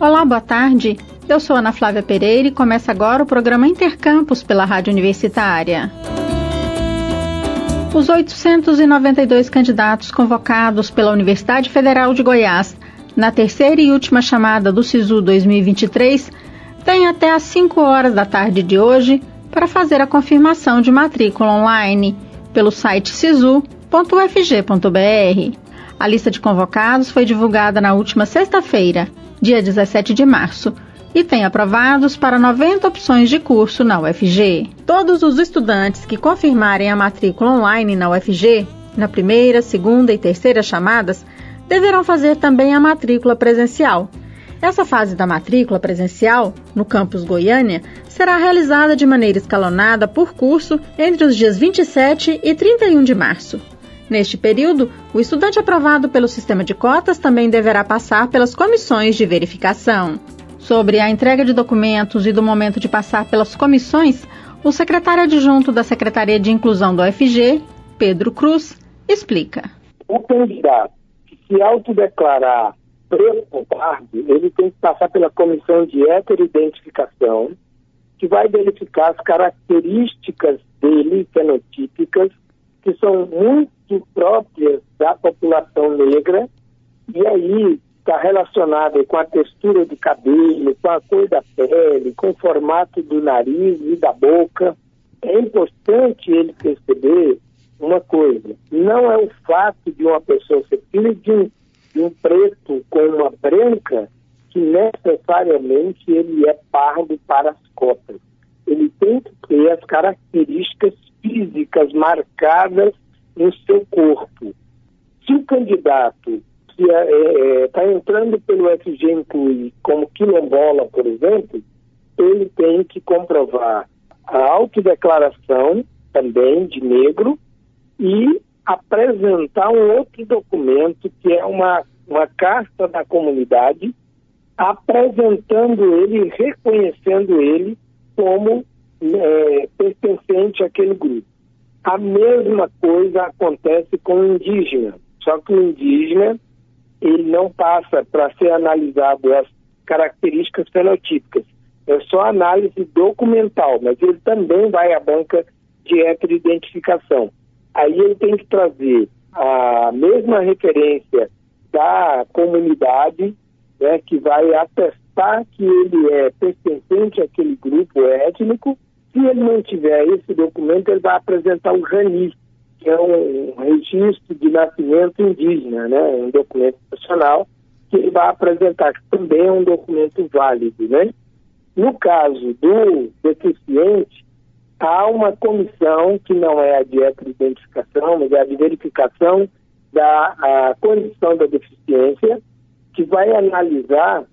Olá, boa tarde. Eu sou Ana Flávia Pereira e começa agora o programa Intercampus pela Rádio Universitária. Os 892 candidatos convocados pela Universidade Federal de Goiás na terceira e última chamada do SISU 2023 têm até às 5 horas da tarde de hoje para fazer a confirmação de matrícula online pelo site sisu.ufg.br. A lista de convocados foi divulgada na última sexta-feira, dia 17 de março, e tem aprovados para 90 opções de curso na UFG. Todos os estudantes que confirmarem a matrícula online na UFG, na primeira, segunda e terceira chamadas, deverão fazer também a matrícula presencial. Essa fase da matrícula presencial, no campus Goiânia, será realizada de maneira escalonada por curso entre os dias 27 e 31 de março. Neste período, o estudante aprovado pelo sistema de cotas também deverá passar pelas comissões de verificação. Sobre a entrega de documentos e do momento de passar pelas comissões, o secretário adjunto da Secretaria de Inclusão do UFG, Pedro Cruz, explica. O candidato que se autodeclarar preto pardo, ele tem que passar pela comissão de heteroidentificação, que vai verificar as características dele, fenotípicas, que são muito próprias da população negra, e aí está relacionada com a textura do cabelo, com a cor da pele, com o formato do nariz e da boca. É importante ele perceber uma coisa: não é o fato de uma pessoa ser filha de um, de um preto com uma branca que necessariamente ele é pardo para as cotas. Ele tem que ter as características físicas marcadas no seu corpo. Se o candidato que está é, é, tá entrando pelo FG Inclui como quilombola, por exemplo, ele tem que comprovar a autodeclaração também de negro e apresentar um outro documento que é uma, uma carta da comunidade apresentando ele, reconhecendo ele como é, pertencente àquele grupo. A mesma coisa acontece com o indígena, só que o indígena ele não passa para ser analisado as características fenotípicas. É só análise documental, mas ele também vai à banca de heteroidentificação. Aí ele tem que trazer a mesma referência da comunidade, né, que vai atestar que ele é pertencente àquele grupo étnico. Se ele não tiver esse documento, ele vai apresentar o RANI, que é um registro de nascimento indígena, né? um documento nacional, que ele vai apresentar, que também é um documento válido. Né? No caso do deficiente, há uma comissão, que não é a de identificação, mas é a de verificação da condição da deficiência, que vai analisar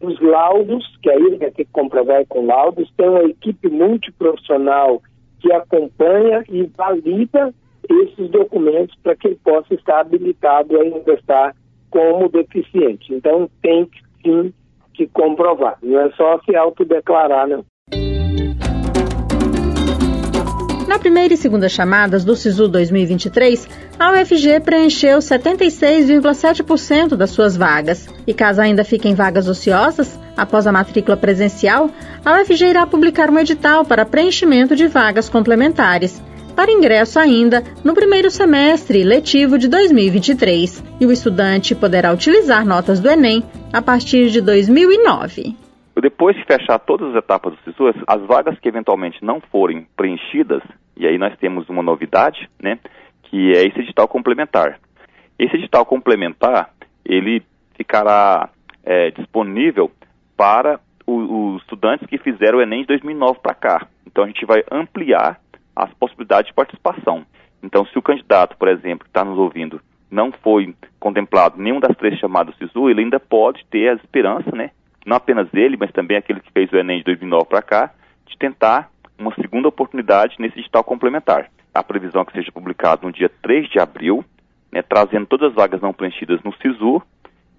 os laudos, que aí vai ter que comprovar com laudos, tem uma equipe multiprofissional que acompanha e valida esses documentos para que ele possa estar habilitado a ingressar como deficiente. Então tem que sim que comprovar, não é só se autodeclarar, não. Na primeira e segunda chamadas do SISU 2023, a UFG preencheu 76,7% das suas vagas. E caso ainda fiquem vagas ociosas, após a matrícula presencial, a UFG irá publicar um edital para preenchimento de vagas complementares para ingresso ainda no primeiro semestre letivo de 2023 e o estudante poderá utilizar notas do Enem a partir de 2009. Depois de fechar todas as etapas do SISU, as vagas que eventualmente não forem preenchidas, e aí nós temos uma novidade, né, que é esse edital complementar. Esse edital complementar, ele ficará é, disponível para os estudantes que fizeram o Enem de 2009 para cá. Então a gente vai ampliar as possibilidades de participação. Então, se o candidato, por exemplo, que está nos ouvindo, não foi contemplado nenhum das três chamadas SISU, ele ainda pode ter a esperança, né? Não apenas ele, mas também aquele que fez o Enem de 2009 para cá, de tentar uma segunda oportunidade nesse edital complementar. A previsão é que seja publicado no dia 3 de abril, né, trazendo todas as vagas não preenchidas no SISU,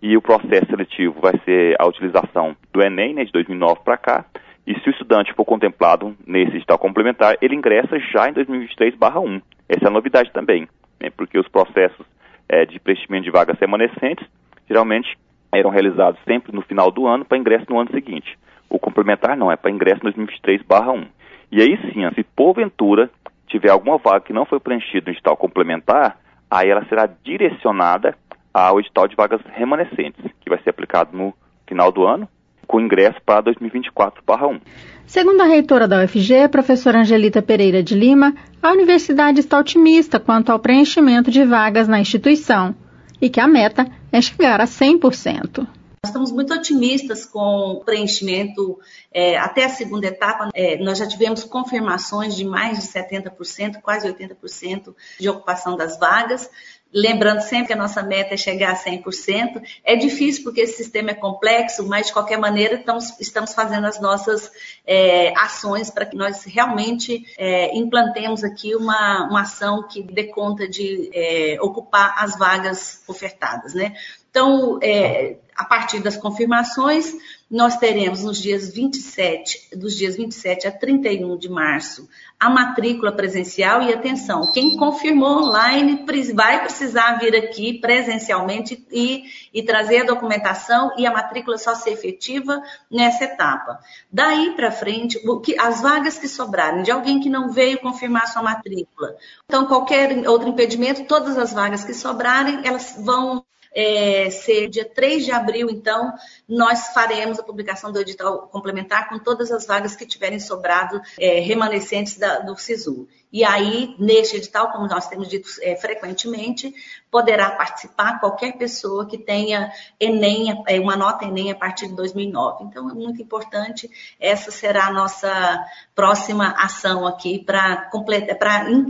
e o processo seletivo vai ser a utilização do Enem, né, de 2009 para cá, e se o estudante for contemplado nesse edital complementar, ele ingressa já em 2023/1. Essa é a novidade também, né, porque os processos é, de preenchimento de vagas remanescentes geralmente eram realizados sempre no final do ano para ingresso no ano seguinte. O complementar não, é para ingresso 2023/1. E aí sim, se porventura tiver alguma vaga que não foi preenchida no edital complementar, aí ela será direcionada ao edital de vagas remanescentes, que vai ser aplicado no final do ano, com ingresso para 2024/1. Segundo a reitora da UFG, professora Angelita Pereira de Lima, a universidade está otimista quanto ao preenchimento de vagas na instituição e que a meta é chegar a 100%. Estamos muito otimistas com o preenchimento é, até a segunda etapa. É, nós já tivemos confirmações de mais de 70%, quase 80% de ocupação das vagas. Lembrando sempre que a nossa meta é chegar a 100%. É difícil porque esse sistema é complexo, mas de qualquer maneira estamos, estamos fazendo as nossas é, ações para que nós realmente é, implantemos aqui uma, uma ação que dê conta de é, ocupar as vagas ofertadas. Né? Então, é, a partir das confirmações, nós teremos nos dias 27, dos dias 27 a 31 de março, a matrícula presencial e atenção, quem confirmou online vai precisar vir aqui presencialmente e, e trazer a documentação e a matrícula só ser efetiva nessa etapa. Daí para frente, as vagas que sobrarem de alguém que não veio confirmar sua matrícula, então qualquer outro impedimento, todas as vagas que sobrarem, elas vão é, ser dia 3 de abril, então, nós faremos a publicação do edital complementar com todas as vagas que tiverem sobrado é, remanescentes da, do SISU. E aí, neste edital, como nós temos dito é, frequentemente, poderá participar qualquer pessoa que tenha Enem, é, uma nota Enem a partir de 2009. Então, é muito importante. Essa será a nossa próxima ação aqui para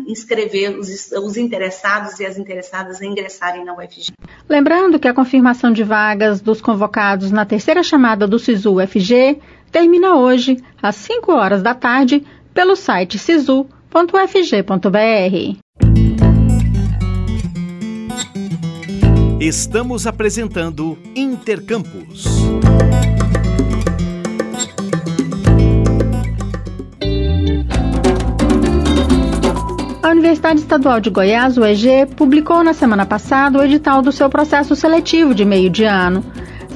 inscrever os, os interessados e as interessadas em ingressarem na UFG. Lembrando que a confirmação de vagas dos convocados na terceira chamada do SISU UFG termina hoje, às 5 horas da tarde, pelo site sisu.com www.ufg.br. Estamos apresentando Intercampus. A Universidade Estadual de Goiás, UEG, publicou na semana passada o edital do seu processo seletivo de meio de ano.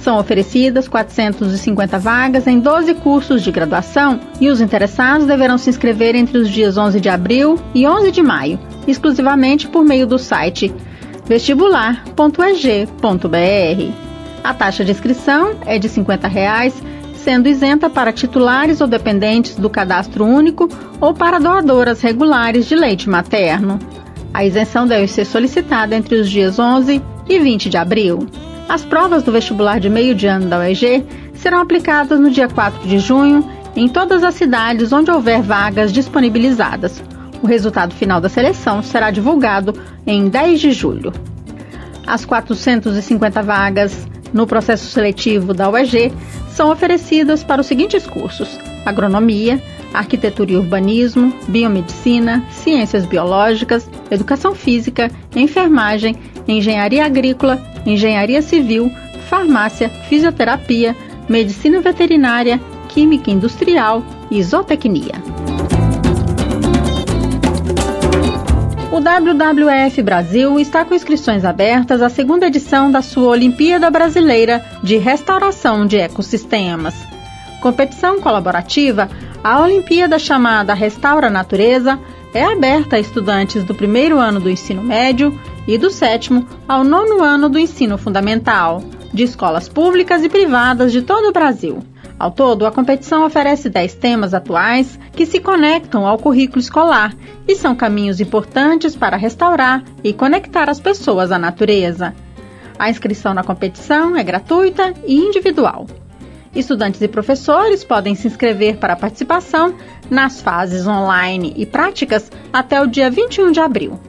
São oferecidas 450 vagas em 12 cursos de graduação e os interessados deverão se inscrever entre os dias 11 de abril e 11 de maio, exclusivamente por meio do site vestibular.eg.br. A taxa de inscrição é de 50 reais, sendo isenta para titulares ou dependentes do cadastro único ou para doadoras regulares de leite materno. A isenção deve ser solicitada entre os dias 11 e 20 de abril. As provas do vestibular de meio de ano da UEG serão aplicadas no dia 4 de junho em todas as cidades onde houver vagas disponibilizadas. O resultado final da seleção será divulgado em 10 de julho. As 450 vagas no processo seletivo da UEG são oferecidas para os seguintes cursos: Agronomia, Arquitetura e Urbanismo, Biomedicina, Ciências Biológicas, Educação Física, Enfermagem, Engenharia Agrícola, Engenharia Civil, Farmácia, Fisioterapia, Medicina Veterinária, Química Industrial e Zootecnia. O WWF Brasil está com inscrições abertas à segunda edição da sua Olimpíada Brasileira de Restauração de Ecossistemas. Competição colaborativa, a Olimpíada chamada Restaura Natureza é aberta a estudantes do primeiro ano do ensino médio e do sétimo ao nono ano do ensino fundamental, de escolas públicas e privadas de todo o Brasil. Ao todo, a competição oferece 10 temas atuais que se conectam ao currículo escolar e são caminhos importantes para restaurar e conectar as pessoas à natureza. A inscrição na competição é gratuita e individual. Estudantes e professores podem se inscrever para a participação nas fases online e práticas até o dia 21 de abril.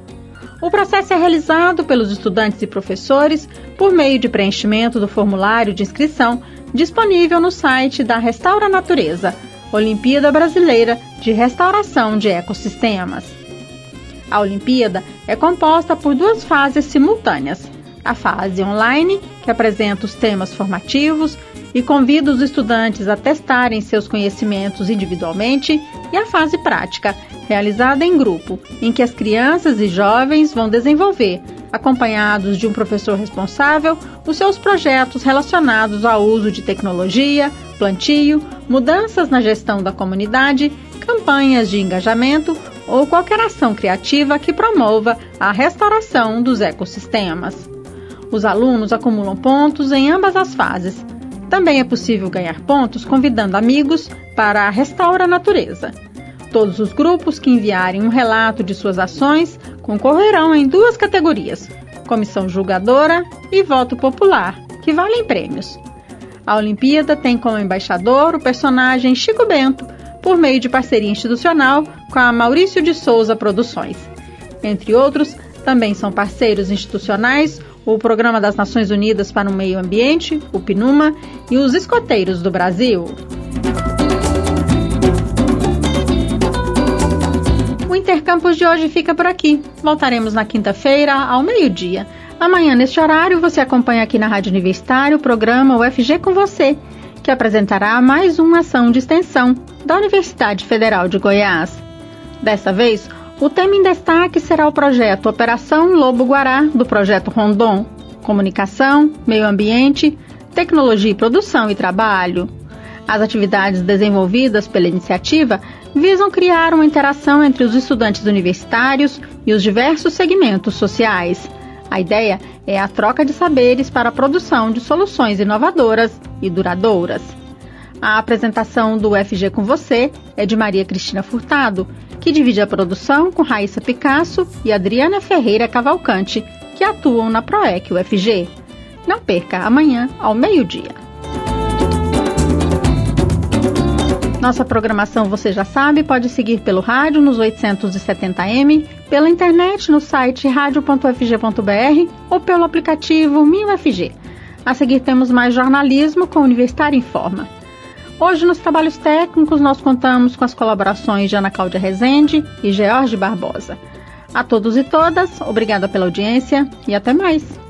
O processo é realizado pelos estudantes e professores por meio de preenchimento do formulário de inscrição disponível no site da Restaura Natureza, Olimpíada Brasileira de Restauração de Ecossistemas. A Olimpíada é composta por duas fases simultâneas. A fase online, que apresenta os temas formativos e convida os estudantes a testarem seus conhecimentos individualmente, e a fase prática, realizada em grupo, em que as crianças e jovens vão desenvolver acompanhados de um professor responsável, os seus projetos relacionados ao uso de tecnologia, plantio, mudanças na gestão da comunidade, campanhas de engajamento ou qualquer ação criativa que promova a restauração dos ecossistemas. Os alunos acumulam pontos em ambas as fases. Também é possível ganhar pontos convidando amigos para a Restaura Natureza. Todos os grupos que enviarem um relato de suas ações concorrerão em duas categorias: comissão julgadora e voto popular, que valem prêmios. A Olimpíada tem como embaixador o personagem Chico Bento, por meio de parceria institucional com a Maurício de Souza Produções. Entre outros, também são parceiros institucionais o Programa das Nações Unidas para o Meio Ambiente, o PNUMA, e os Escoteiros do Brasil. Intercampus de hoje fica por aqui. Voltaremos na quinta-feira, ao meio-dia. Amanhã, neste horário, você acompanha aqui na Rádio Universitária o programa UFG com você, que apresentará mais uma ação de extensão da Universidade Federal de Goiás. Dessa vez, o tema em destaque será o projeto Operação Lobo Guará, do projeto Rondon, Comunicação, Meio Ambiente, Tecnologia e Produção e Trabalho. As atividades desenvolvidas pela iniciativa visam criar uma interação entre os estudantes universitários e os diversos segmentos sociais. A ideia é a troca de saberes para a produção de soluções inovadoras e duradouras. A apresentação do FG com você é de Maria Cristina Furtado que divide a produção com Raíssa Picasso e Adriana Ferreira Cavalcante, que atuam na PROEC UFG. Não perca amanhã ao meio-dia. Nossa programação você já sabe, pode seguir pelo rádio nos 870m, pela internet no site radio.fg.br ou pelo aplicativo MinUFG. A seguir temos mais jornalismo com Universitário em Forma. Hoje, nos trabalhos técnicos, nós contamos com as colaborações de Ana Cláudia Rezende e George Barbosa. A todos e todas, obrigada pela audiência e até mais.